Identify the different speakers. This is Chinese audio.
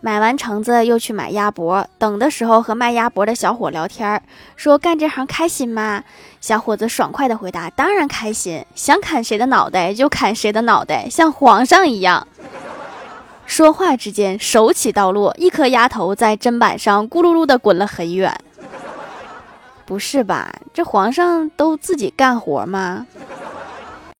Speaker 1: 买完橙子又去买鸭脖等的时候和卖鸭脖的小伙聊天说干这行开心吗？小伙子爽快的回答当然开心想砍谁的脑袋就砍谁的脑袋像皇上一样。说话之间手起刀落一颗鸭头在砧板上咕噜噜的滚了很远不是吧？这皇上都自己干活吗？